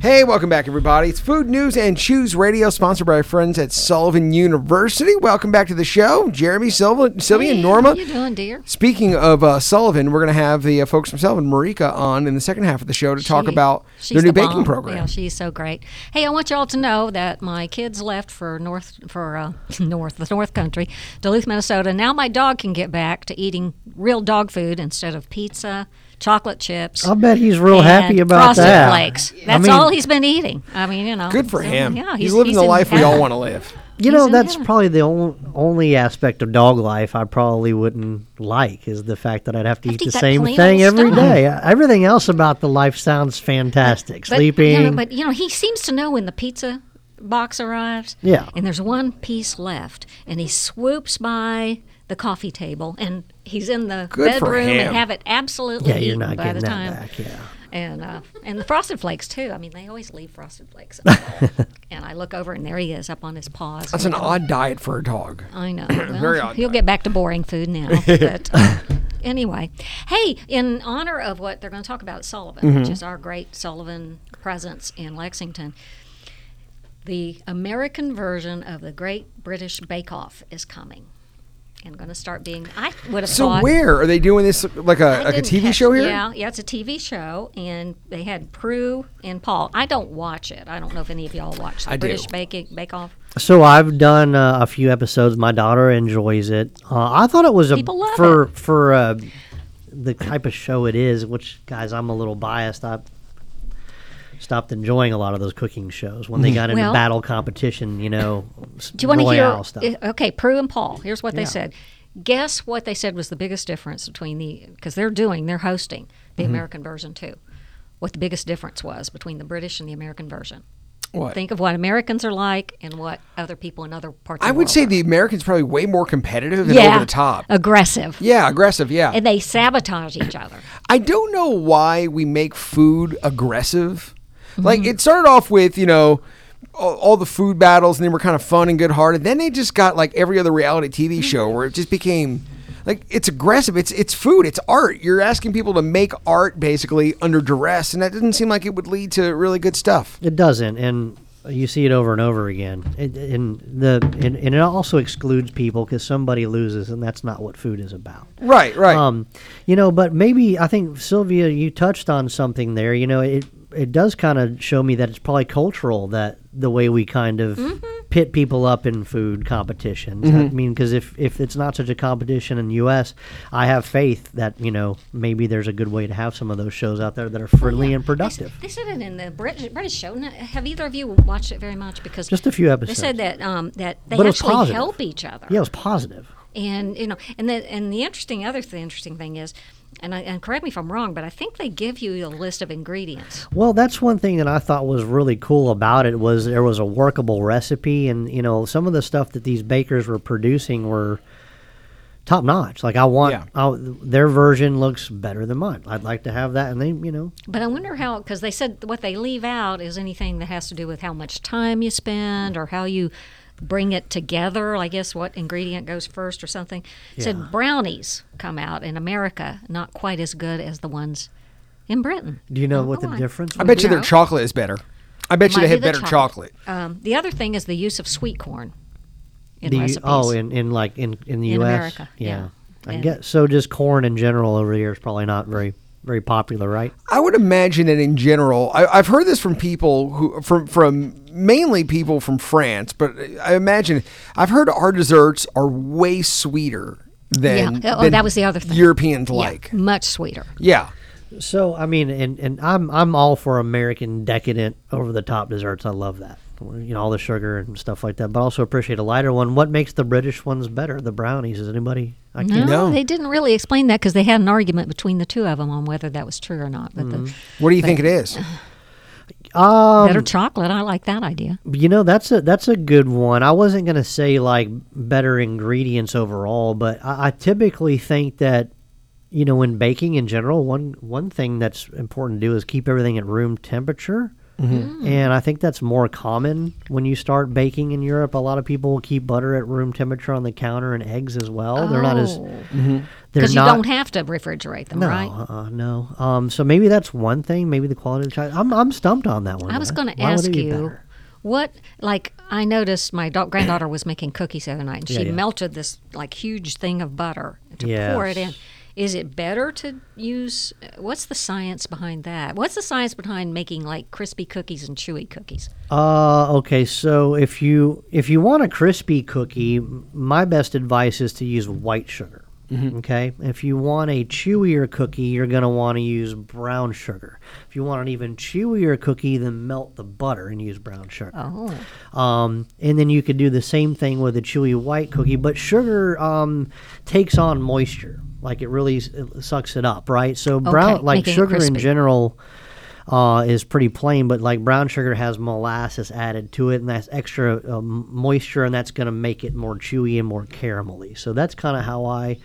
Hey, welcome back, everybody. It's Food News and Chews Radio, sponsored by our friends at Sullivan University. Welcome back to the show, Jeremy, Silva, Sylvia, and Norma. How you doing, dear? Speaking of uh, Sullivan, we're going to have the uh, folks from Sullivan, Marika, on in the second half of the show to talk She- about she's their new the baking bomb. program. Yeah, she's so great. Hey, I want y'all to know that my kids left for North for uh, North the North Country, Duluth, Minnesota. Now my dog can get back to eating real dog food instead of pizza, chocolate chips. I'll bet he's real happy about frosted that. flakes. I That's mean, all he's been eating. I mean, you know. Good for so, him. Yeah, he's, living the in life we all want to live. You he's know, that's heaven. probably the only, only aspect of dog life I probably wouldn't like is the fact that I'd have to Have eat to the eat that same thing old every stuff. day. Everything else about the life sounds fantastic. But, Sleeping. You know, but you know, he seems to know when the pizza box arrives. Yeah. And there's one piece left, and he swoops by the coffee table, and he's in the Good bedroom and have it absolutely yeah, you're not by getting the that time. back. Yeah. And uh, and the frosted flakes too. I mean, they always leave frosted flakes. and I look over, and there he is up on his paws. That's an odd diet for a dog. I know. Well, Very odd He'll diet. get back to boring food now. But uh, anyway, hey, in honor of what they're going to talk about at Sullivan, Mm-hmm. which is our great Sullivan presence in Lexington, the American version of the Great British Bake Off is coming. And going to start being. I would have So thought. where are they doing this? Like I a like a TV catch- show here? Yeah, yeah, it's a TV show, and they had Prue and Paul. I don't watch it. I don't know if any of y'all watch the I do. British Bake Bake Off. So I've done uh, a few episodes. My daughter enjoys it. Uh, I thought it was a People love for for uh, the type of show it is. Which guys, I'm a little biased. I stopped enjoying a lot of those cooking shows when they got into Well- battle competition. You know, Do you want to hear? stuff. uh, Okay, Prue and Paul. Here's what Yeah. they said. Guess what they said was the biggest difference between the because they're doing they're hosting the Mm-hmm. American version too. What the biggest difference was between the British and the American version. What? Think of what Americans are like and what other people in other parts. I of the would world say are. the Americans probably way more competitive and yeah, over the top. aggressive, Yeah, aggressive. Yeah. and they sabotage each other. I don't know why we make food aggressive. Like Mm-hmm. it started off with you know all, all the food battles, and they were kind of fun and good hearted. Then they just got like every other reality TV show where it just became like it's aggressive. It's it's food. It's art. You're asking people to make art basically under duress, and that doesn't seem like it would lead to really good stuff. It doesn't, and you see it over and over again. It, and the and, and it also excludes people because somebody loses, and that's not what food is about. Right. Right. Um, you know, but maybe I think Sylvia, you touched on something there. You know, it it does kind of show me that it's probably cultural that the way we kind of pit people up in food competitions. I mean, because if if it's not such a competition in the U.S., I have faith that you know maybe there's a good way to have some of those shows out there that are friendly and productive. They said it in the British, British show. Now, Have either of you watched it very much? Because Just a few episodes. they episodes. said that um, that they But actually help each other. yeah, it was positive. and you know and the and the interesting other th- interesting thing is and, I, and correct me if i'm wrong but i think they give you a list of ingredients Well, that's one thing that I thought was really cool about it was there was a workable recipe, and you know some of the stuff that these bakers were producing were top notch. Like I want Yeah. I, their version looks better than mine. I'd like to have that, and they, you know, but i wonder how because they said what they leave out is anything that has to do with how much time you spend or how you bring it together i guess what ingredient goes first or something It said brownies come out in america not quite as good as the ones in britain do you know Oh, what the boy. difference? I bet be? you their Yeah. chocolate is better. I bet you they be have the better chocolate. um, the other thing is the use of sweet corn in Do you- recipes oh, in, in like in in the In U.S. America, yeah. I And- guess so. Just corn in general over here is probably not very very popular, right? I would imagine that in general, I, I've heard this from people who from from mainly people from France, but I imagine I've heard our desserts are way sweeter than, Yeah. Oh, than that was the other thing. Europeans Yeah, like. much sweeter. Yeah, So I mean, and and I'm I'm all for American decadent over the top desserts. I love that. You know, all the sugar and stuff like that. But also appreciate a lighter one. What makes the British ones better? The brownies. Is anybody? I No, can't. No. they didn't really explain that because they had an argument between the two of them on whether that was true or not. But Mm-hmm. the what do you think it is? Um, better chocolate, I like that idea. you know, that's a that's a good one. I wasn't gonna say like better ingredients overall, but I, I typically think that you know when baking in general, one one thing that's important to do is keep everything at room temperature. Mm-hmm. Mm. And I think that's more common when you start baking in Europe. A lot of people will keep butter at room temperature on the counter and eggs as well. They're not as Oh. Mm-hmm. Because you don't have to refrigerate them, No, right? uh-uh, no. Um, so maybe that's one thing. Maybe the quality of the chocolate. I'm I'm stumped on that one. I was going to ask you what, like, I noticed my da- granddaughter was making cookies the other night, and she yeah. melted this like huge thing of butter to pour it in. Is it better to use? What's the science behind that? What's the science behind making like crispy cookies and chewy cookies? Uh, okay. So if you if you want a crispy cookie, my best advice is to use white sugar. Mm-hmm. Okay. If you want a chewier cookie, you're going to want to use brown sugar. If you want an even chewier cookie, then melt the butter and use brown sugar. Oh, Um, and then you could do the same thing with a chewy white cookie, but sugar um, takes on moisture, like it really it sucks it up, right? So brown, Okay, like making sugar in general, uh, is pretty plain, but like brown sugar has molasses added to it, and that's extra um, moisture, and that's going to make it more chewy and more caramelly. So that's kind of how I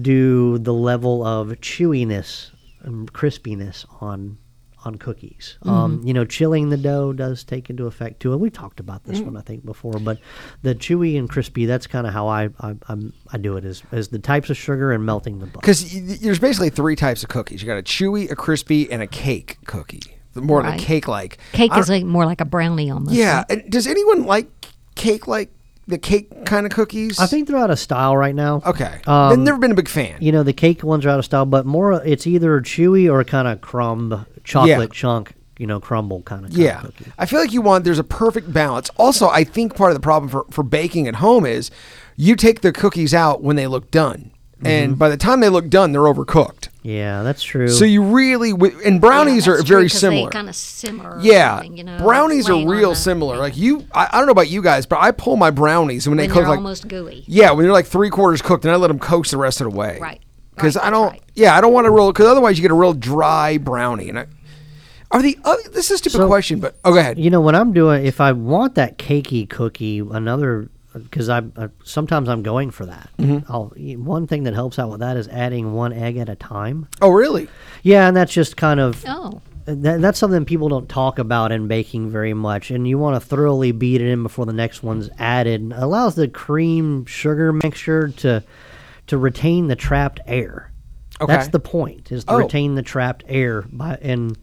do the level of chewiness and crispiness on on cookies. Um, you know, chilling the dough does take into effect too, and we talked about this one I think before. But the chewy and crispy, that's kind of how I I, I'm, I do it is is the types of sugar and melting the butter. Because there's basically three types of cookies. You got a chewy, a crispy, and a cake cookie. The More Right. like cake like. cake is like more like a brownie almost. Yeah. right? Does anyone like cake like the cake kind of cookies? I think they're out of style right now. Okay. Um, I've never been a big fan. You know, the cake ones are out of style, but more it's either chewy or kind of crumb chocolate chunk. You know, crumble kind of Yeah. I feel like you want there's a perfect balance. Also, I think part of the problem for, for baking at home is you take the cookies out when they look done. Mm-hmm. And by the time they look done, they're overcooked. Yeah, that's true. So you really wi- and Yeah, brownies are very true, similar. Kind of simmer. yeah, you know, brownies are real similar. thing. Like you, I, I don't know about you guys, but I pull my brownies when they when cook they're like almost gooey. yeah, when they're like three quarters cooked, and I let them coast the rest of the way. Right. Because Right, I don't. right. Yeah, I don't want to roll. Because otherwise, you get a real dry brownie. And I, are the other? This is a stupid So- question, but oh, go ahead. You know, what I'm doing, if I want that cakey cookie, another because I uh, sometimes I'm going for that. Mm-hmm. I'll, one thing that helps out with that is adding one egg at a time. Oh, really? Yeah, and that's just kind of Oh, that, that's something people don't talk about in baking very much. And you want to thoroughly beat it in before the next one's added. It allows the cream sugar mixture to to retain the trapped air. Okay. That's the point is to Oh. retain the trapped air by and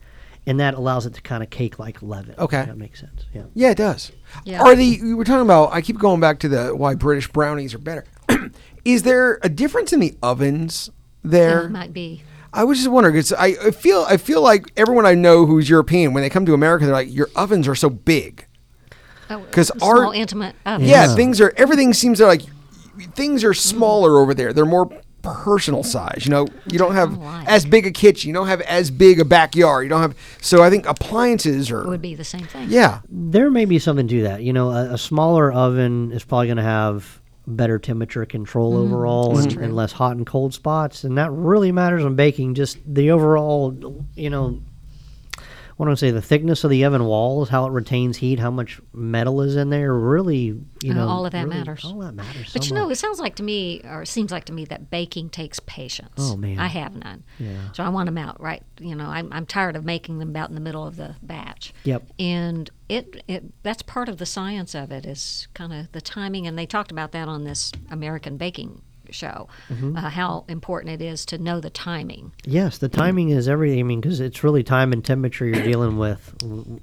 and that allows it to kind of cake like leaven. Okay. that makes sense. Yeah. Yeah, it does. Yeah. Are the we were talking about? I keep going back to the why British brownies are better. is there a difference in the ovens there? it might be. I was just wondering. because I, I feel I feel like everyone I know who's European when they come to America, they're like, your ovens are so big. Oh, because a small our- intimate oven. Yeah, things are everything seems to like things are smaller over there. They're more personal size. You know, you don't have Why? as big a kitchen. You don't have as big a backyard. You don't have. So I think appliances are. would be the same thing. yeah. There may be something to that. You know, a, a smaller oven is probably going to have better temperature control mm-hmm. overall and, and less hot and cold spots, and that really matters on baking. Just the overall, you know, what do I say? The thickness of the oven walls, how it retains heat, how much metal is in there. Really, you Uh, know, all of that really- matters. All that matters. But so you know, much. it sounds like to me, or it seems like to me, that baking takes patience. Oh, man. I have none. Yeah. So I want them out right. You know, I'm, I'm tired of making them out in the middle of the batch. Yep. And it, it that's part of the science of it is kind of the timing, and they talked about that on this American baking show, Mm-hmm. uh, how important it is to know the timing. Yes, the timing is everything. I mean, because it's really time and temperature you're dealing with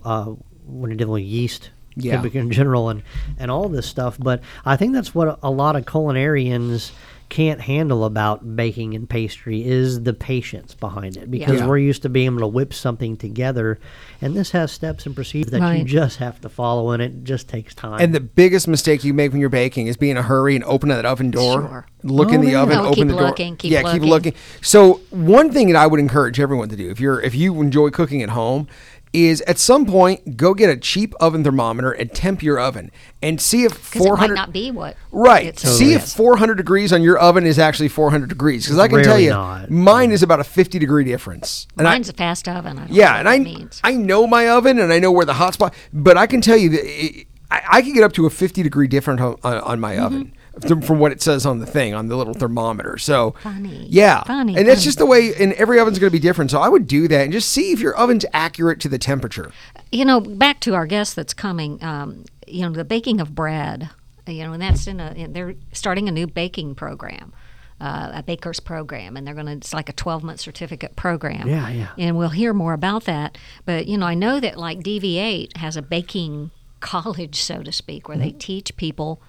uh, when you're dealing with yeast, Yeah. in general, and and all this stuff. But I think that's what a lot of culinarians can't handle about baking and pastry is the patience behind it because Yeah. we're used to being able to whip something together and this has steps and procedures that you just have to follow and it just takes time And the biggest mistake you make when you're baking is be in a hurry and open that oven door. Sure. Look in Oh, the yeah. oven, Oh, open keep the door. looking, keep yeah, keep looking. looking. So one thing that I would encourage everyone to do, if you're if you enjoy cooking at home, is at some point go get a cheap oven thermometer and temp your oven and see if Because it might 400 not be what. Right. it See if 400 degrees on your oven is actually 400 degrees. Because I can tell you, not. mine is about a 50 degree difference. And Mine's a fast oven. I don't yeah, know and what I that means. I know my oven and I know where the hot spot. But I can tell you that it, I, I can get up to a 50 degree difference on, on, on my mm-hmm. oven from, from what it says on the thing on the little thermometer. So Funny. yeah, Funny, and that's funny. just the way. And every oven's going to be different. So I would do that and just see if your oven's accurate to the temperature. you know, back to our guest that's coming. Um, you know, the baking of bread. You know, and that's in a. In, they're starting a new baking program. uh, a baker's program, and they're going to. It's like a 12 month certificate program. Yeah, yeah. And we'll hear more about that. But you know, I know that like DV8 has a baking college, so to speak, where they Mm-hmm. teach people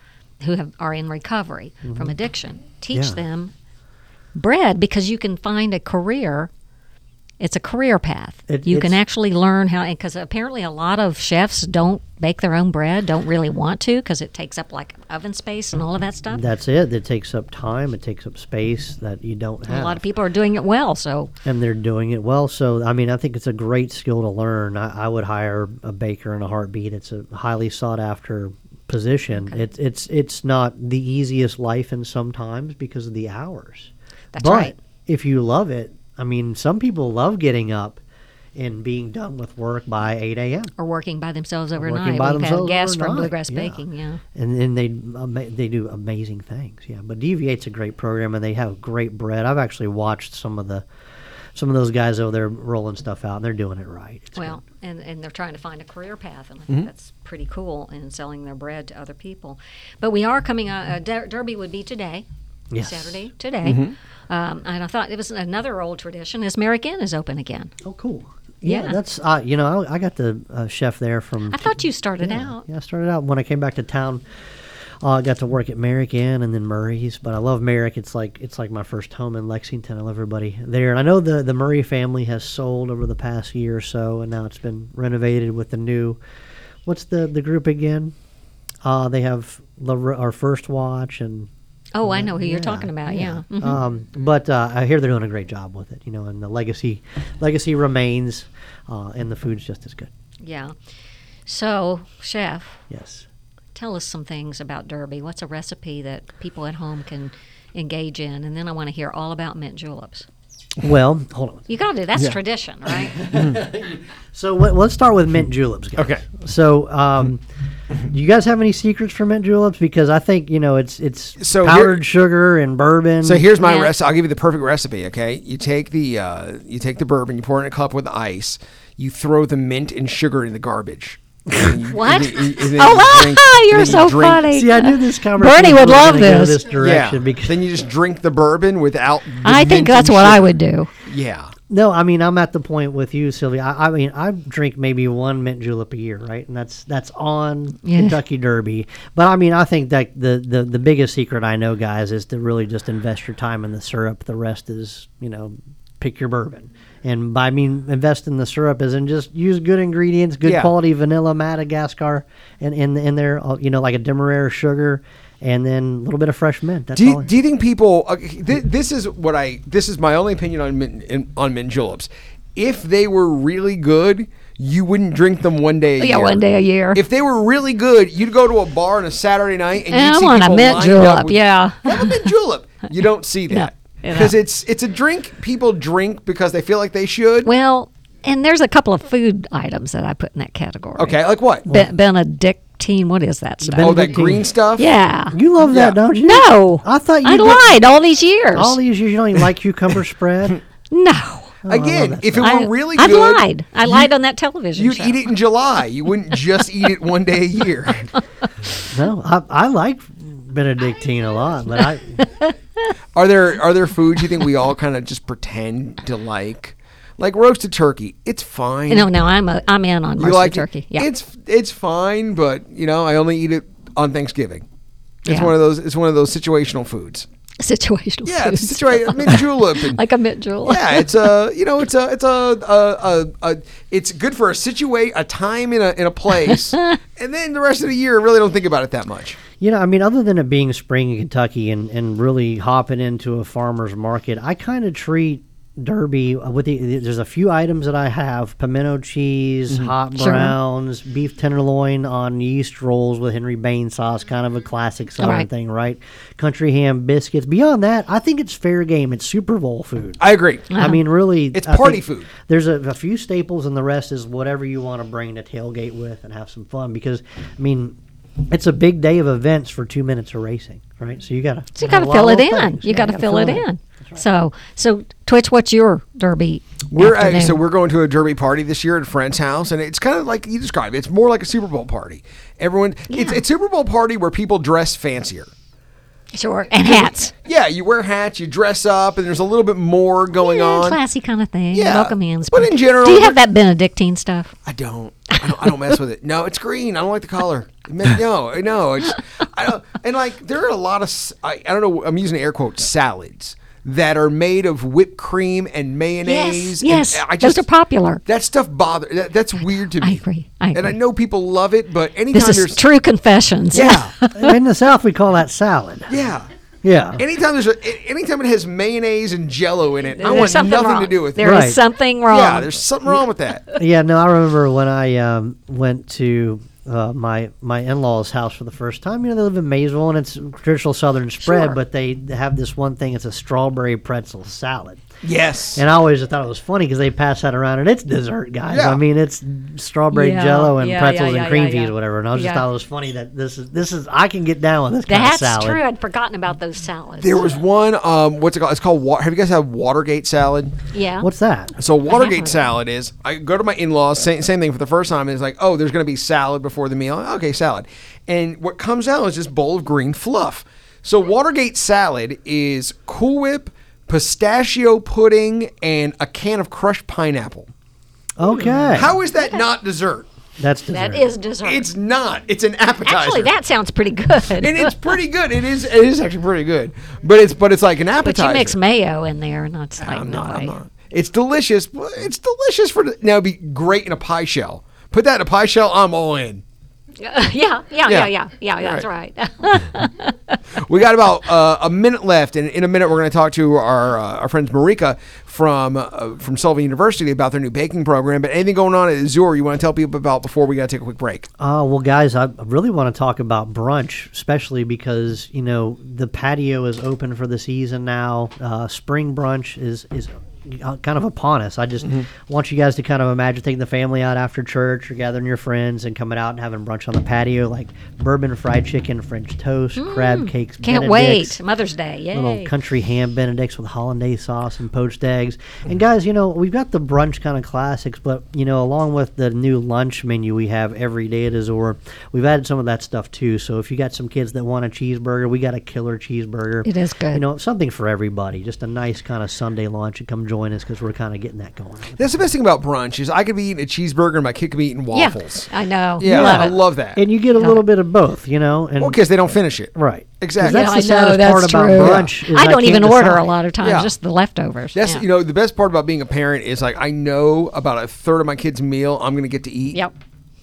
who have, are in recovery from addiction, teach Mm-hmm. Yeah. them bread because you can find a career. It's a career path. It- you can actually learn how, because apparently a lot of chefs don't bake their own bread, don't really want to because it takes up like oven space and all of that stuff. That's it. It takes up time. It takes up space that you don't have. a lot of people are doing it well, so and they're doing it well. So, I mean, I think it's a great skill to learn. I, I would hire a baker in a heartbeat. It's a highly sought after position. It's it's it's not the easiest life in sometimes because of the hours. That's but right. if you love it, I mean, some people love getting up and being done with work by eight a.m. or working by themselves overnight. Working by We've themselves had guests from Bluegrass yeah. Baking, yeah. and then they ama- they do amazing things. Yeah, but DV8's a great program, and they have great bread. I've actually watched some of the some of those guys over there rolling stuff out, and they're doing it right. It's Well, and, and they're trying to find a career path, and I Mm-hmm. that's pretty cool in selling their bread to other people. But we are coming. Uh, uh, Der- Derby would be today, Yes. Mm-hmm. Saturday today, um, and I thought it was another old tradition. Is Merrick Inn is open again? Oh, cool. Yeah, Yeah. that's uh, you know I, I got the uh, chef there from. I thought you started yeah, out. Yeah, I started out when I came back to town. Uh, I got to work at Merrick Inn and then Murray's, but I love Merrick. It's like it's like my first home in Lexington. I love everybody there, and I know the the Murray family has sold over the past year or so, and now it's been renovated with the new. What's the the group again? Uh, they have the, our first watch and Oh, I know who you're talking about. Yeah. Mhm. um, but uh, I hear they're doing a great job with it, you know, and the legacy legacy remains, uh, and the food's just as good. yeah. So, chef, Yes. Tell us some things about Derby. What's a recipe that people at home can engage in? And then I want to hear all about mint juleps. Well, hold on. You got to. Do that's tradition, right? So let, let's start with mint juleps, guys. Okay. So, um, do you guys have any secrets for mint juleps? Because I think you know it's it's So here- powdered sugar and bourbon. So here's my Yeah. recipe. I'll give you the perfect recipe. Okay, you take the uh, you take the bourbon, you pour it in a cup with ice, you throw the mint and sugar in the garbage. And you- What? and then- and Oh, you ah, drink- you're and then you so drink- funny. See, I knew this conversation. Bernie would love this. this direction Yeah. because then you just drink the bourbon without. the I think mint and that's what I would do. Yeah. No, I mean I'm at the point with you, Sylvia. I, I mean I drink maybe one mint julep a year, right? And that's that's on Yeah. Kentucky Derby. But I mean I think that the, the the biggest secret I know, guys, is to really just invest your time in the syrup. The rest is you know pick your bourbon. And by I mean invest in the syrup is and just use good ingredients, good Yeah. quality vanilla, Madagascar, and in in there, uh, you know, like a demerara sugar, and then a little bit of fresh mint. That's Do all. you, do you think people? Okay, th- this is what I. This is my only opinion on mint, in, on mint juleps. If they were really good, you wouldn't drink them one day. A Yeah, year. one day a year. If they were really good, you'd go to a bar on a Saturday night and And you'd I see want a mint lined julep, with- yeah. Have a mint julep. You don't see that you because know. it's it's a drink people drink because they feel like they should. Well, and there's a couple of food items that I put in that category. Okay, like what? Be- Benedictine, what is that stuff? oh, that Benedictine. green stuff. yeah. You love Yeah. that, don't you? No. I thought you I did- lied all these years. All these years you don't even like cucumber spread. no. Oh, Again, if it were I, really I've good, lied. I lied on that television You'd show. eat it in July. You wouldn't just eat it one day a year. No, I, I like Benedictine a lot, but I Are there are there foods you think we all kind of just pretend to like? Like roasted turkey, it's fine. No, no, I'm a, I'm in on you roasted like it? turkey. Yeah. It's it's fine, but you know, I only eat it on Thanksgiving. It's Yeah. one of those. It's one of those situational foods. situational. Yeah, it's foods. situa- mint julep. And, like a mint julep. yeah, it's a you know, it's a it's a, a, a, a it's good for a situate a time in a in a place, and then the rest of the year, I really don't think about it that much. You know, I mean, other than it being spring in Kentucky and, and really hopping into a farmer's market, I kind of treat Derby with the, there's a few items that I have pimento cheese, mm-hmm. hot Sure. browns, beef tenderloin on yeast rolls with Henry Bain sauce, kind of a classic southern right. thing, right? Country ham biscuits. Beyond that, I think it's fair game. It's Super Bowl food. I agree. I mean, really, It's I party food. There's a, a few staples, and the rest is whatever you want to bring to tailgate with and have some fun. Because, I mean, it's a big day of events for two minutes of racing, right? So you got to So you got to fill it in. You got to fill it in. So, so Twitch, what's your Derby? We're uh, so we're going to a derby party this year at a friend's house, and it's kind of like you described. it. It's more like a Super Bowl party. Everyone, it's Yeah. it's Super Bowl party where people dress fancier. Sure. And hats. Yeah, you wear hats, you dress up, and there's a little bit more going Yeah, on. classy kind of thing. Yeah, Welcome in. but in general, do you have that Benedictine stuff? I don't. I don't. I don't mess with it. No, it's green. I don't like the color. No, no. It's, I don't. And like, there are a lot of. I don't know. I'm using air quotes salads that are made of whipped cream and mayonnaise. and yes. I Those just are popular. That stuff bothers. That, that's weird to me. I agree. I And I know people love it, but anytime This is there's true confessions. yeah, in the South, we call that salad. yeah. Yeah. Anytime there's a, anytime it has mayonnaise and Jello in it, I There's want something nothing wrong. to do with There it. is Right. something wrong. Yeah, there's something wrong with that. Yeah, no, I remember when I um, went to uh, my my in laws' house for the first time. You know, they live in Maysville, and it's traditional Southern spread, Sure. but they have this one thing. It's a strawberry pretzel salad, Yes. and I always thought it was funny because they pass that around, and it's dessert, guys. Yeah. I mean, it's strawberry Yeah, Jello and yeah, pretzels yeah, and cream yeah, peas, yeah. or whatever. And I was just Yeah. thought it was funny that this is this is I can get down with this kind That's of salad. true. I'd forgotten about those salads. There was one. Um, what's it called? It's called. Wa- Have you guys had Watergate salad? yeah. What's that? So Watergate salad is. I go to my in-laws. Same, same thing for the first time. It's like, oh, there's going to be salad before the meal. Okay, salad. And what comes out is this bowl of green fluff. So Watergate salad is Cool Whip, pistachio pudding, and a can of crushed pineapple. Okay, How is that not dessert? that's dessert. that is dessert. It's not. It's an appetizer. Actually, that sounds pretty good. and it's pretty good. It is. It is actually pretty good. But it's. But it's like an appetizer. but appetizer. you mix mayo in there, and that's like I'm no not. way. I'm not. It's delicious. It's delicious for now. It'd be great in a pie shell. Put that in a pie shell. I'm all in. yeah, yeah, yeah, Yeah. yeah, yeah, yeah. That's right. We got about uh, a minute left, and in a minute we're going to talk to our uh, our friends Marika from uh, from Sullivan University about their new baking program. But anything going on at Azur you want to tell people about before we got to take a quick break? Uh, well, guys, I really want to talk about brunch, especially because you know the patio is open for the season now. Uh, spring brunch is is Uh, kind of upon us. I just mm-hmm. want you guys to kind of imagine taking the family out after church or gathering your friends and coming out and having brunch on the patio, like bourbon fried chicken, French toast, mm. crab cakes. Can't Benedicts, wait. Mother's Day. Yay. Little country ham benedicts with hollandaise sauce and poached eggs. And guys, you know we've got the brunch kind of classics, but you know along with the new lunch menu we have every day at Azur, we've added some of that stuff too. So if you got some kids that want a cheeseburger, we got a killer cheeseburger. It is good. You know something for everybody. Just a nice kind of Sunday lunch and come join us because we're kind of getting that going. That's the best thing about brunch is I could be eating a cheeseburger and my kid could be eating yeah, waffles. I know. Yeah, Love I it. love that. And you get a little bit of both, you know. And well, because they don't finish it. Right. Exactly. That's Yeah, the I saddest know, that's part about true. brunch. Is I don't can't even order a lot of times, Yeah. just the leftovers. That's yeah. you know the best part about being a parent is like I know about a third of my kid's meal I'm going to get to eat. Yep.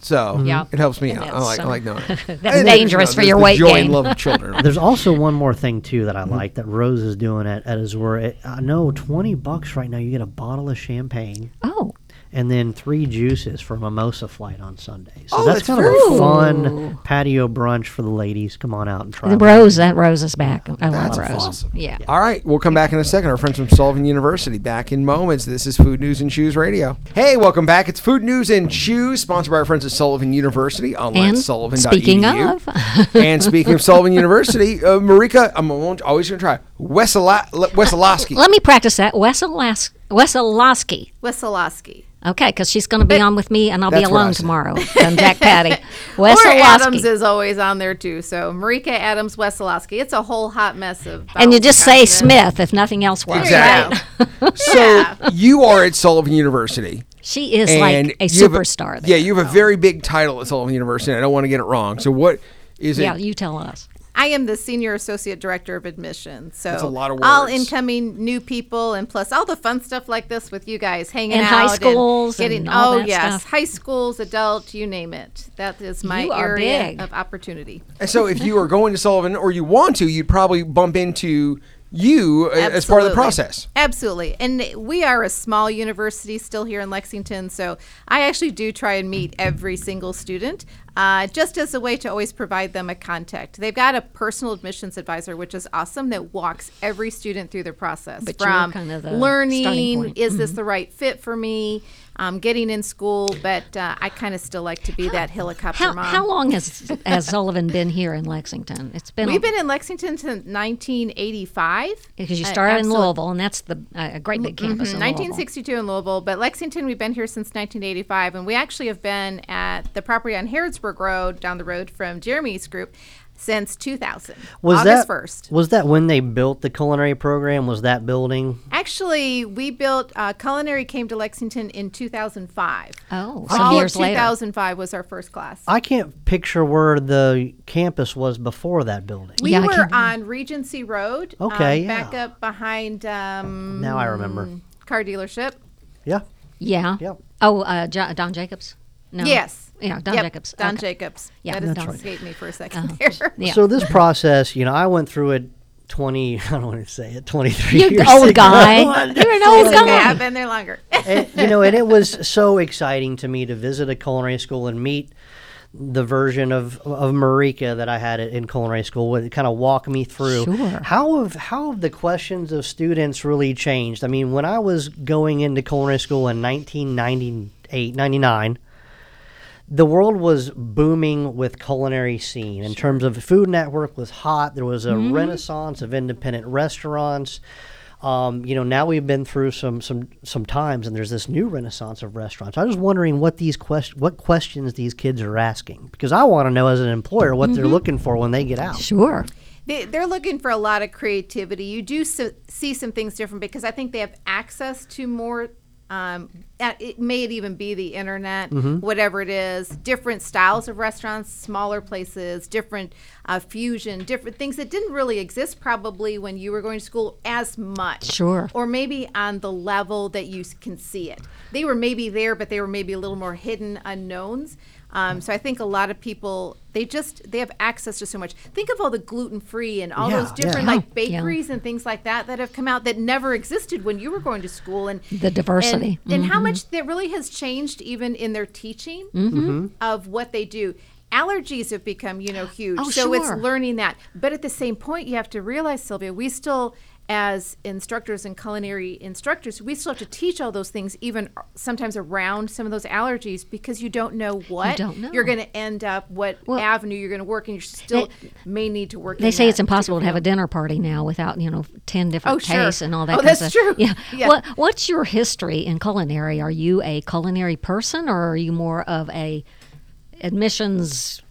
So Yep. it helps me out. I that's, like I like knowing. that's And then, dangerous for there's your the weight joy gain. and love of children. There's also one more thing too that I Mm-hmm. like that Rose is doing at, at Azur. It, I know twenty bucks right now. You get a bottle of champagne Oh, and then three juices for mimosa flight on Sunday. So Oh, that's, that's kind of a fun patio brunch for the ladies. Come on out and try. the. Rose. That Rose is back. I love That's Rose. awesome. Yeah. All right, we'll come back in a second. Our friends from Sullivan University back in moments. This is Food News and Chews Radio. Hey, welcome back. It's Food News and Chews, sponsored by our friends at Sullivan University. Online And at sullivan.edu. speaking of. and speaking of Sullivan University, uh, Marika, I'm always going to try Wesela- Weselowski. Let me practice that. Weselas- Weselowski. Wesolowski. Okay, because she's going to be on with me, and I'll be That's what I alone tomorrow. And Jack Patty. Or Adams Weselowski. is always on there too. So Marika Adams Wesolowski. It's a whole hot mess of. And you just say. Smith if nothing else works. Exactly. Right? So you are at Sullivan University. She is like a you have superstar. Yeah, you have a very big title at Sullivan University. and I don't want to get it wrong. So what is Yeah, it? Yeah, you tell us. I am the senior associate director of admissions. So That's a lot of all incoming new people, and plus all the fun stuff like this with you guys hanging And out, high schools getting and all oh that yes, stuff. high schools, adult, you name it. That is my You area big. of opportunity. And so if you are going to Sullivan or you want to, you'd probably bump into you uh, as part of the process. Absolutely. And we are a small university still here in Lexington, so I actually do try and meet every single student uh, just as a way to always provide them a contact. They've got a personal admissions advisor, which is awesome, that walks every student through the process But from kind of the learning, is this the right fit for me? Um, getting in school, but uh, I kind of still like to be that helicopter How, mom. how long has has Sullivan been here in Lexington? It's been We've been in Lexington since 1985. because you Uh, started in Louisville, and that's the uh, a great big campus. Mhm, in 1962 in Louisville, but Lexington we've been here since 1985, and we actually have been at the property on Harrodsburg Road down the road from Jeremy's group since 2000. Was August that 1st. Was that when they built the culinary program? Was that building? Actually, we built uh, culinary came to Lexington in 2005. Oh, some All years of later. 2005 was our first class. I can't picture where the campus was before that building. We Yeah, were on Regency Road. um, Okay, Back up behind um, Now I remember. car dealership. Yeah. Yeah. Yep. Oh, uh, Jo- Don Jacobs. No. Yes. Yeah, Don Yep, Jacobs. Don Okay. Jacobs. Yeah, that has that's right. escaped me for a uh-huh. 2nd there. Yeah. So this process, you know, I went through it 20, I don't want to say it, 23 You're years old ago. guy. You're an old guy. I've been there longer. and, you know, and it was so exciting to me to visit a culinary school and meet the version of of Marika that I had in culinary school would kind of walk me through Sure. how have how have the questions of students really changed. I mean, when I was going into culinary school in 1998, 99, the world was booming with culinary scene in terms of Food Network was hot. There was a Mm-hmm. renaissance of independent restaurants. Um, you know, now we've been through some some some times, and there's this new renaissance of restaurants. I was wondering what these quest- what questions these kids are asking because I want to know as an employer what Mm-hmm. they're looking for when they get out. Sure. They, they're looking for a lot of creativity. You do so, see some things different because I think they have access to more. Um, it may it even be the internet, whatever it is. Different styles of restaurants, smaller places, different uh, fusion, different things that didn't really exist probably when you were going to school as much. Sure. Or maybe on the level that you can see it. They were maybe there, but they were maybe a little more hidden unknowns. Um, so I think a lot of people they just they have access to so much. Think of all the gluten free and all Yeah, those different yeah. like Yeah. bakeries and things like that that have come out that never existed when you were going to school and The diversity. and, and how much that really has changed even in their teaching Mm-hmm. of what they do. Allergies have become, you know, huge. Oh, so it's learning that. But at the same point, you have to realize, Sylvia, we still, as instructors and culinary instructors, we still have to teach all those things, even sometimes around some of those allergies, because you don't know what know. are going to end up, what Well, avenue you're going to work, and you still may need to work. They in say it's impossible to have a dinner party now without you know ten different Oh, sure. and all that. Oh, that's of true. Yeah. Yeah. What What's your history in culinary? Are you a culinary person, or are you more of a admissions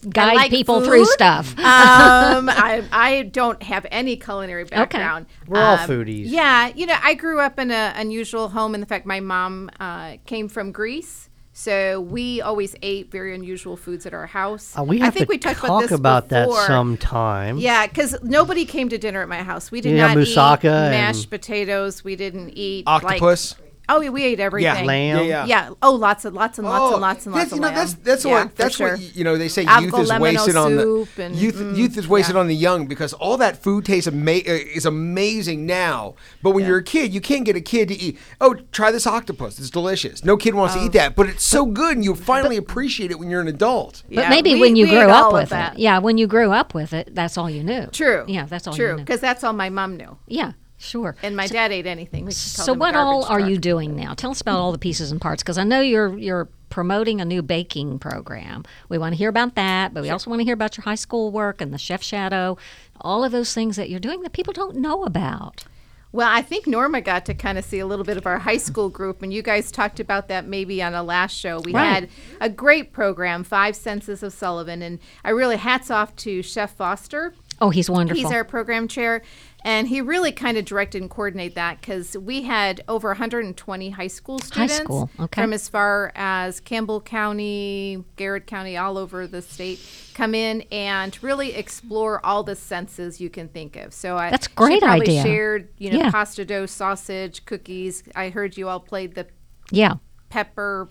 guide like people through stuff? um, I, I don't have any culinary background. We're all Um, foodies. Yeah, you know, I grew up in an unusual home in the fact my mom uh, came from Greece. So we always ate very unusual foods at our house. Uh, we I have think to we talked talk about this about that before. sometime. Yeah, because nobody came to dinner at my house. We did Yeah, not moussaka eat mashed and- potatoes. We didn't eat like- Octopus. Oh, we- we ate everything. Lamb. Yeah, yeah. Yeah. Oh, lots and lots and lots and lots and lots that's, of know, lamb. that's that's yeah, what that's sure. what you know. They say Avocado youth is lemon wasted on the soup and- youth. mm, youth is wasted yeah. on the young because all that food tastes ama- uh, is amazing now. But when you're a kid, you can't get a kid to eat. Oh, try this octopus. It's delicious. No kid wants to eat that, but it's so good, and you finally appreciate it when you're an adult. But maybe we- when you grew up all of with it, yeah, when you grew up with it, that's all you knew. True. Yeah, that's all True, you knew. because that's all my mom knew. Yeah, sure. And my dad ate anything. So what all are truck. you doing now? Tell us about all the pieces and parts because I know you're you're promoting a new baking program. We want to hear about that, but we also want to hear about your high school work and the chef shadow, all of those things that you're doing that people don't know about. Well, I think Norma got to kind of see a little bit of our high school group, and you guys talked about that maybe on a last show. We Right. had a great program, Five Senses of Sullivan, and I really hats off to Chef Foster. Oh, he's wonderful. He's our program chair, and he really kind of directed and coordinated that because we had over 120 high school High students school, okay. from as far as Campbell County, Garrard County, all over the state come in and really explore all the senses you can think of. So I That's a great probably idea. Shared you know Yeah. pasta dough, sausage, cookies. I heard you all played the yeah. pepper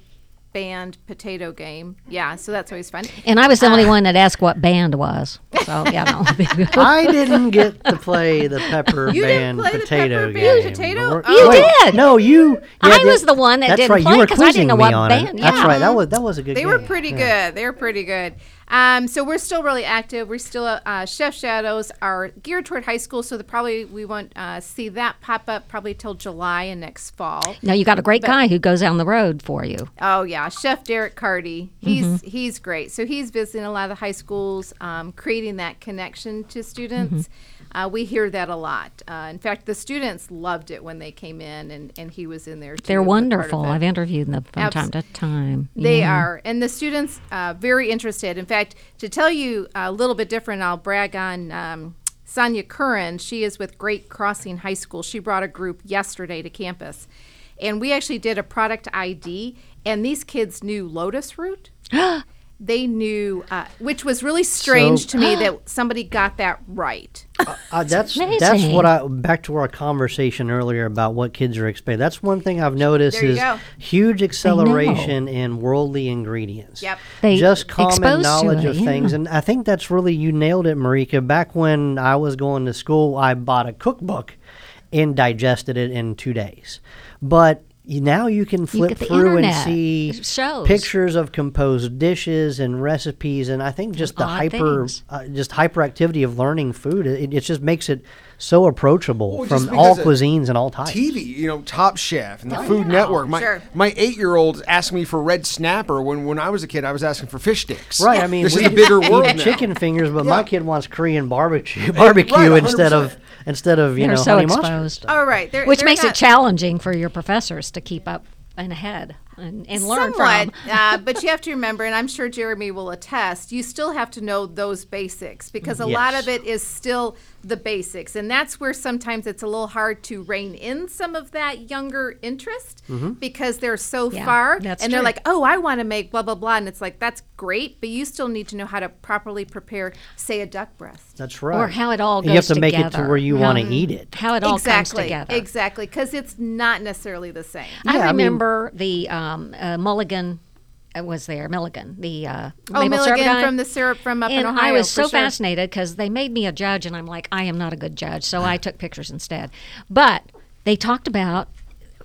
band potato game. Yeah, so that's always fun. And I was the only uh, one that asked what band was. So yeah, no. I didn't get to play the pepper You didn't band play the potato pepper game. band potato? but You wait, did. No, you. I yeah, was the one that that's didn't right. play you were 'cause I didn't know what me on band- It. That's yeah. right. That was that was a good. They game. were pretty Yeah. good. They were pretty good. Um, so we're still really active. We're still uh, Chef Shadows are geared toward high school, so the probably we won't uh, see that pop up probably till July and next fall. now you got a great guy who goes down the road for you. Oh yeah, Chef Derek Cardy. He's Mm-hmm. he's great. So he's visiting a lot of the high schools, um, creating that connection to students. Mm-hmm. Uh, we hear that a lot. Uh, in fact, the students loved it when they came in, and, and he was in there. Too, They're as a part of wonderful. I've interviewed them from Abs- time to time. They Yeah. are, and the students uh, very interested. In fact, to tell you a little bit different, I'll brag on um, Sonia Curran. She is with Great Crossing High School. She brought a group yesterday to campus, and we actually did a product ID. And these kids knew lotus root. they knew, uh, which was really strange So- to me that somebody got that right. Uh, that's that's what I back to our conversation earlier about what kids are expecting. That's one thing I've noticed is go. huge acceleration in worldly ingredients. Yep. They just common knowledge it, of things, and I think that's really you nailed it, Marika. Back when I was going to school, I bought a cookbook and digested it in two days, but. You- Now you can flip get the through and see shows. pictures of composed dishes and recipes, and I think just the Odd hyper, things. uh, just hyperactivity of learning food. It, it just makes it so approachable Well, from all cuisines and all types. TV, you know, Top Chef and the Oh, Food yeah. Network. My Sure. my eight year old asked me for red snapper when when I was a kid. I was asking for fish sticks. Right, I mean, this we is a bigger world eat now. chicken fingers, but Yeah. my kid wants Korean barbecue, barbecue right, instead of 100%. Instead of you They're know so honey mustard. exposed. All right, they're, Which they're makes not- it challenging for your professors to keep up and ahead and, and learn Somewhat, from. uh, but you have to remember, and I'm sure Jeremy will attest, you still have to know those basics because a lot of it is still the basics. And that's where sometimes it's a little hard to rein in some of that younger interest because they're so Yeah, far. that's and they're like, oh, I want to make blah, blah, blah. And it's like, that's great, but you still need to know how to properly prepare, say, a duck breast. That's right. Or how it all And you have goes to make it to where you How- want to eat it. How it all exactly. comes together. Exactly. Because it's not necessarily the same. I Yeah, I mean- remember the um, uh, Mulligan was there, Milligan, the uh, Oh, Milligan from the syrup from up in Ohio. I was so sure. fascinated because they made me a judge, and I'm like, I am not a good judge, so I took pictures instead. But they talked about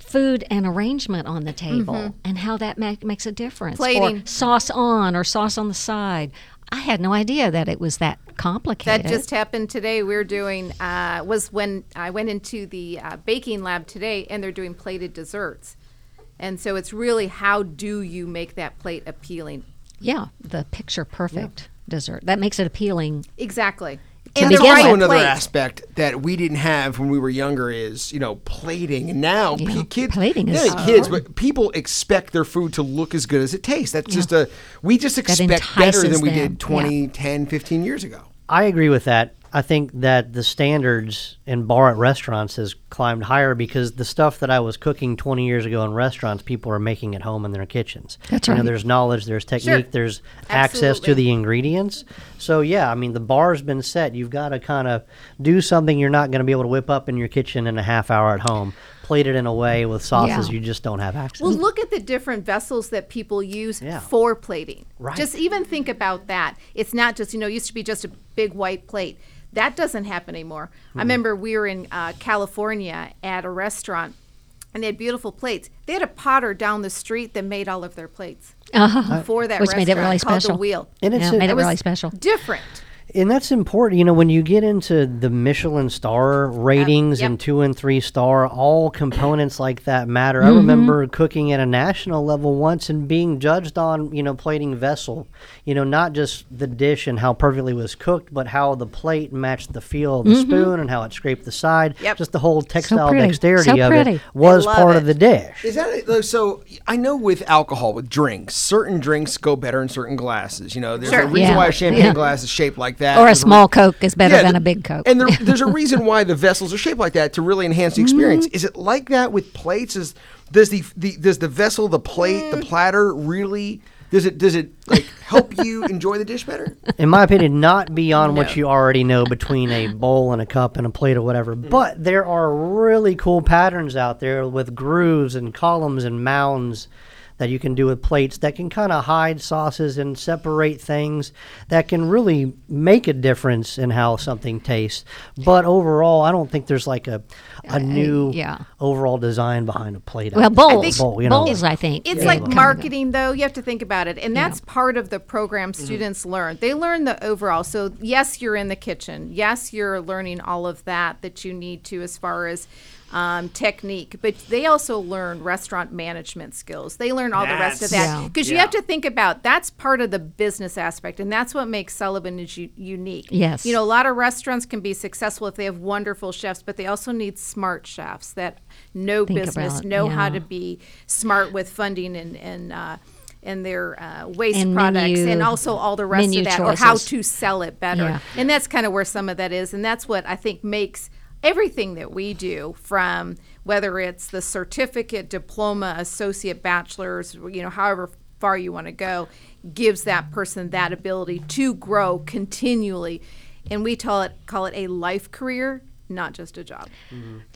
food and arrangement on the table and how that ma- makes a difference. Mm-hmm. Plating. Or sauce on or sauce on the side. I had no idea that it was that complicated. That just happened today. We're doing uh, was when I went into the uh, baking lab today, and they're doing plated desserts. And so it's really how do you make that plate appealing? yeah, the picture perfect dessert. That makes it appealing. Exactly. To And There's the also another plate. aspect that we didn't have when we were younger is you know plating, and now Yeah, pe- kids, plating is not only kids, but people expect their food to look as good as it tastes. That's just a we just expect better than we them, did 20, 10, 15 years ago. I agree with that. I think that the standards in bar at restaurants has climbed higher because the stuff that I was cooking 20 years ago in restaurants, people are making at home in their kitchens. That's You know, there's knowledge, there's technique, there's access to the ingredients. So yeah, I mean the bar's been set. You've got to kind of do something you're not going to be able to whip up in your kitchen in a half hour at home. Plate it in a way with sauces Yeah. you just don't have access. Well, look at the different vessels that people use Yeah. for plating. Right. Just even think about that. It's not just, you know, it used to be just a big white plate. That doesn't happen anymore. I remember we were in uh, California at a restaurant and they had beautiful plates. They had a potter down the street that made all of their plates Uh-huh. for that Which restaurant made it really special. The Wheel. And it's yeah, a- made it, it was really special. Different. And that's important, you know, when you get into the Michelin star ratings yep. and two and three star, all components like that matter. Mm-hmm. I remember cooking at a national level once and being judged on, you know, plating vessel, you know, not just the dish and how perfectly it was cooked, but how the plate matched the feel of the spoon and how it scraped the side. Yep. Just the whole textile pretty. dexterity So of it was part it. of the dish. Is that it? So? I know with alcohol, with drinks, certain drinks go better in certain glasses. You know, there's Sure. a reason Yeah. why a champagne Yeah. glass is shaped like that. Or a There's small Coke is better Yeah, than the- a big Coke. And there, there's a reason why the vessels are shaped like that to really enhance the experience. Mm-hmm. Is it like that with plates? Is does the, the does the vessel, the plate, Mm. the platter really does it does it like help you enjoy the dish better? in my opinion, not beyond what you already know between a bowl and a cup and a plate or whatever. But there are really cool patterns out there with grooves and columns and mounds that you can do with plates that can kind of hide sauces and separate things that can really make a difference in how something tastes. But overall, I don't think there's like a a new yeah. overall design behind a plate. well, out there. bowls. Bowl, you know. bowls, I think. It's yeah, like kind marketing, though. You have to think about it. And that's part of the program mm-hmm. students learn. They learn the overall. So, yes, you're in the kitchen. Yes, you're learning all of that that you need to as far as um, technique, but they also learn restaurant management skills. They learn all the rest of That's- that Yeah. because you Yeah. have to think about that's part of the business aspect, and that's what makes Sullivan is u- unique. Yes. you know, a lot of restaurants can be successful if they have wonderful chefs, but they also need smart chefs that know Think business, know how to be smart with funding and and. Uh, and their uh, waste And products, menu- and also all the rest of that, or how to sell it better. Yeah. And that's kind of where some of that is. And that's what I think makes everything that we do from whether it's the certificate, diploma, associate, bachelor's, you know, however far you want to go, gives that person that ability to grow continually. And we call it call it a life career, not just a job.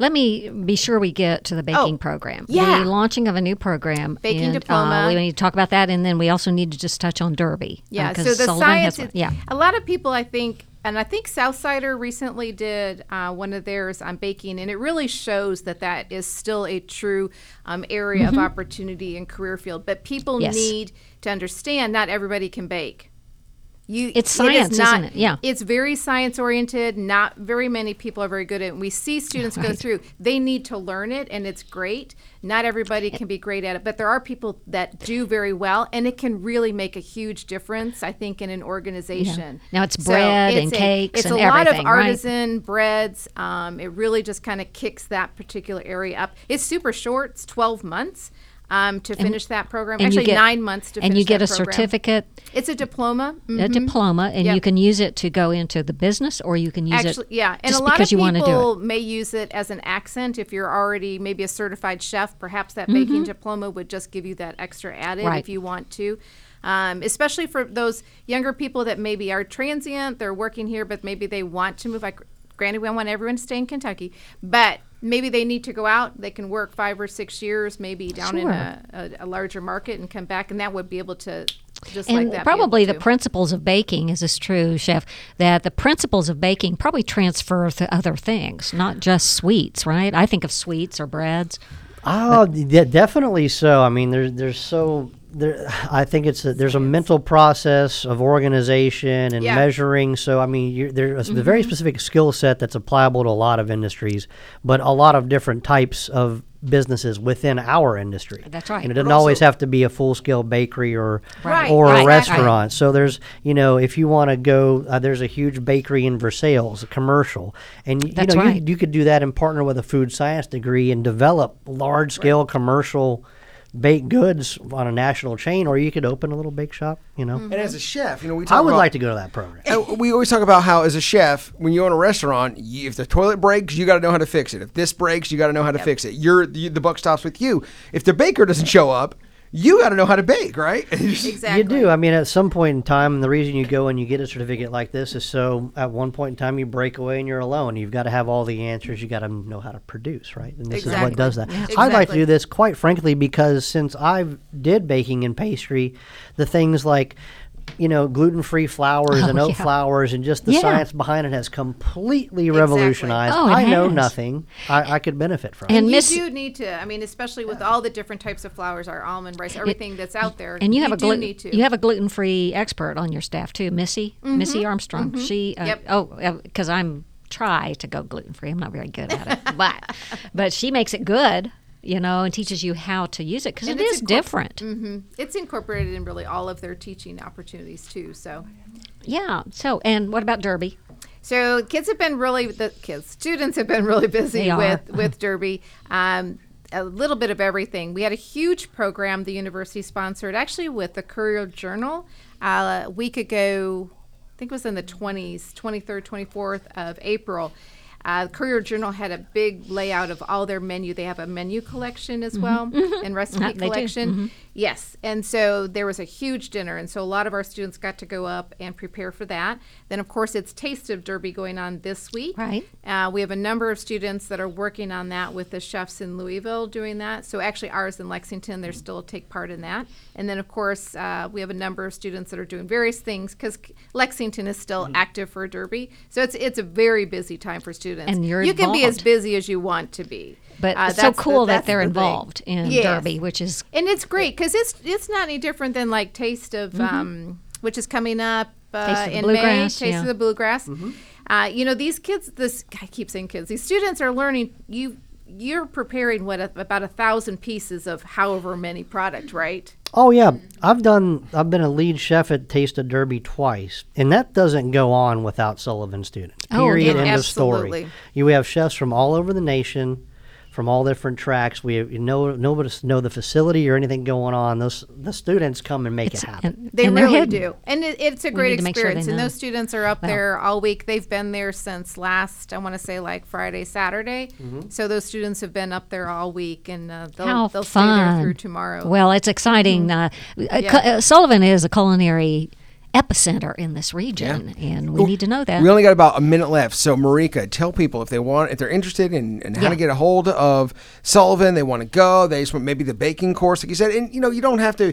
Let me be sure we get to the baking Oh, program. yeah. The launching of a new program. Baking and, diploma. Uh, we need to talk about that, and then we also need to just touch on Derby. uh, Yeah. 'cause so the Sullivan science, one. is, yeah. A lot of people, I think, and I think Southsider recently did uh, one of theirs on baking, and it really shows that that is still a true um, area of opportunity and career field. But people Mm-hmm. Yes. need to understand not everybody can bake. You, It's it is science, not- isn't it? Yeah. It's very science oriented. Not very many people are very good at it. And we see students go through. They need to learn it, and it's great. Not everybody can be great at it, but there are people that do very well, and it can really make a huge difference. I think in an organization. Now it's bread and a- cakes It's and a lot of right? artisan breads. Um, it really just kind of kicks that particular area up. It's super short. It's twelve months. Um, to finish that program, actually get- nine months to and you get a program. certificate, It's a diploma. a Mhm. diploma, and Yep. you can use it to go into the business, or you can use it. Actually, it yeah, and a lot of you want to do people may use it as an accent. If you're already maybe a certified chef, perhaps that Mm-hmm. baking diploma would just give you that extra added Right. if you want to. Um, especially for those younger people that maybe are transient, they're working here, but maybe they want to move. Like, granted, we want everyone to stay in Kentucky, but maybe they need to go out. They can work five or six years, maybe down in a, a, a larger market, and come back, and that would be able to just like And that. be probably the principles of baking is this true, chef? That the principles of baking probably transfer to other things, not just sweets, right? I think of sweets or breads. Oh, de- definitely so. I mean, there's there's so there. I think it's a, there's a mental process of organization and Yeah. measuring. So I mean, you're, there's a Mm-hmm. very specific skill set that's applicable to a lot of industries, but a lot of different types of businesses within our industry. That's right. And it doesn't always have to be a full scale bakery or Right, or right, a right. restaurant. So there's you know if you want to go, uh, there's a huge bakery in Versailles, a commercial, and y- That's you know right. you, you could do that and partner with a food science degree and develop large scale commercial baked goods on a national chain, or you could open a little bake shop. You know, And as a chef, you know, we talk I would about, like to go to that program. Uh, we always talk about how, as a chef, when you own a restaurant, you, if the toilet breaks, you got to know how to fix it. If this breaks, you got to know how to fix it. You're the, the buck stops with you. If the baker doesn't show up, you got to know how to bake, right? exactly. You do. I mean, at some point in time, the reason you go and you get a certificate like this is so at one point in time you break away and you're alone. You've got to have all the answers. You got to know how to produce, right? And this is what does that. Yeah. I'd like to do this quite frankly because since I did baking and pastry, the things like you know gluten-free flours oh, and Oh, oat yeah. flours and just the Yeah. science behind it has completely Exactly. revolutionized. Oh, it I know nothing. I, I could benefit from. it. And you Miss- do need to. I mean, especially with all the different types of flours, our almond rice, everything that's out there. And you have a do gluten need to. you have a gluten free expert on your staff too, Missy mm-hmm. Missy Armstrong. Mm-hmm. She uh, Yep. oh uh, because I'm try to go gluten free. I'm not very good at it, but but she makes it good, you know, and teaches you how to use it because it's incorpor- different. it's incorporated in really all of their teaching opportunities too. So, Yeah. So and what about Derby? so kids have been really the kids students have been really busy with with Derby. Um, a little bit of everything. We had a huge program the university sponsored, actually with the Courier Journal, uh, a week ago. I think it was in the 20s, 23rd, 24th of April. Uh, Courier Journal had a big layout of all their menu. They have a menu collection as well and recipe do. collection. Yes, and so there was a huge dinner, and so a lot of our students got to go up and prepare for that. Then, of course, it's Taste of Derby going on this week. Right. Uh, we have a number of students that are working on that with the chefs in Louisville doing that. So actually, ours in Lexington, they're still take part in that. And then, of course, uh, we have a number of students that are doing various things because Lexington is still Mm-hmm. active for Derby. So it's it's a very busy time for students. And you're you can be as busy as you want to be. But Uh, it's so that's the- cool that they're the thing. involved in Yes. Derby, which is And it's great because it's it's not any different than like Taste of um, which is coming up uh, Mm-hmm. Taste of the in Bluegrass, May. Taste yeah. of the Bluegrass. Uh, you know these kids. This I keep saying kids. These students are learning. You you're preparing what a, about a thousand pieces of however many product, right? Oh yeah, I've done. I've been a lead chef at Taste of Derby twice, and that doesn't go on without Sullivan students. Oh, Period. yeah. End of story. You have chefs from all over the nation, from all different tracks. We have, know nobody know the facility or anything going on. Those the students come and make It's- it happen. and- They and really do, and it, it's a We great need to make sure experience. and those students are up Well- there all week. They've been there since last, I want to say, like Friday, Saturday. Mm-hmm. So those students have been up there all week, and uh, they'll How they'll fun! stay there through tomorrow. Well, it's exciting. Uh, uh, Yeah. uh, Sullivan is a culinary epicenter in this region, and we need to know that. We only got about a minute left. So, Marika, tell people if they want, if they're interested in, in how Yeah. to get a hold of Sullivan, they want to go, they just want maybe the baking course, like you said. And, you know, you don't have to.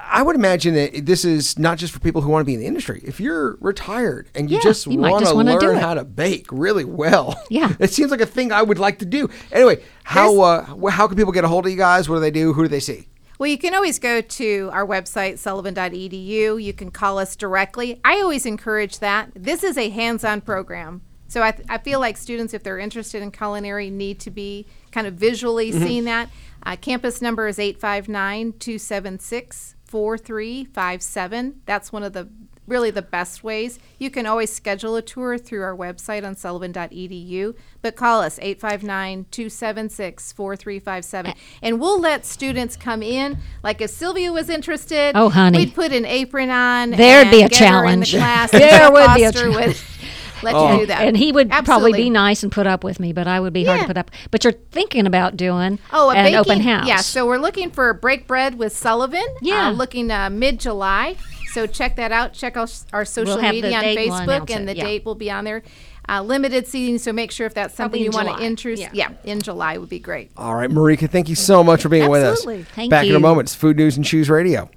I would imagine that this is not just for people who want to be in the industry. If you're retired and you Yeah, just want to learn how to bake really well, Yeah. it seems like a thing I would like to do. Anyway, how uh, how can people get a hold of you guys? What do they do? Who do they see? Well, you can always go to our website, sullivan.edu. You can call us directly. I always encourage that. This is a hands on program. So I, I feel like students, if they're interested in culinary, need to be kind of visually seeing that. Uh, campus number is 859 276 4357. That's one of the really the best ways. You can always schedule a tour through our website on sullivan.edu, but call us 859 276 4357 and we'll let students come in. Like if Sylvia was interested, Oh, honey. we'd put an apron on. There'd and be a get her in the challenge. class. There would be a Foster would challenge. let Oh. you do that. and he would probably be nice and put up with me, but I would be hard to put up. But you're thinking about doing Oh, a an baking, open house. Yeah, so we're looking for break bread with Sullivan. Yeah. uh, looking uh, mid July. So check that out. Check out our social have the media on date, we'll Facebook, announce and it, the yeah. date will be on there. Uh, limited seating, so make sure if that's something Probably you in want to July, interest. yeah. Yeah. in July would be great. All right, Marika, thank you so much for being with us. Absolutely. Thank Back in a you. moment. It's Food News and Chews Radio.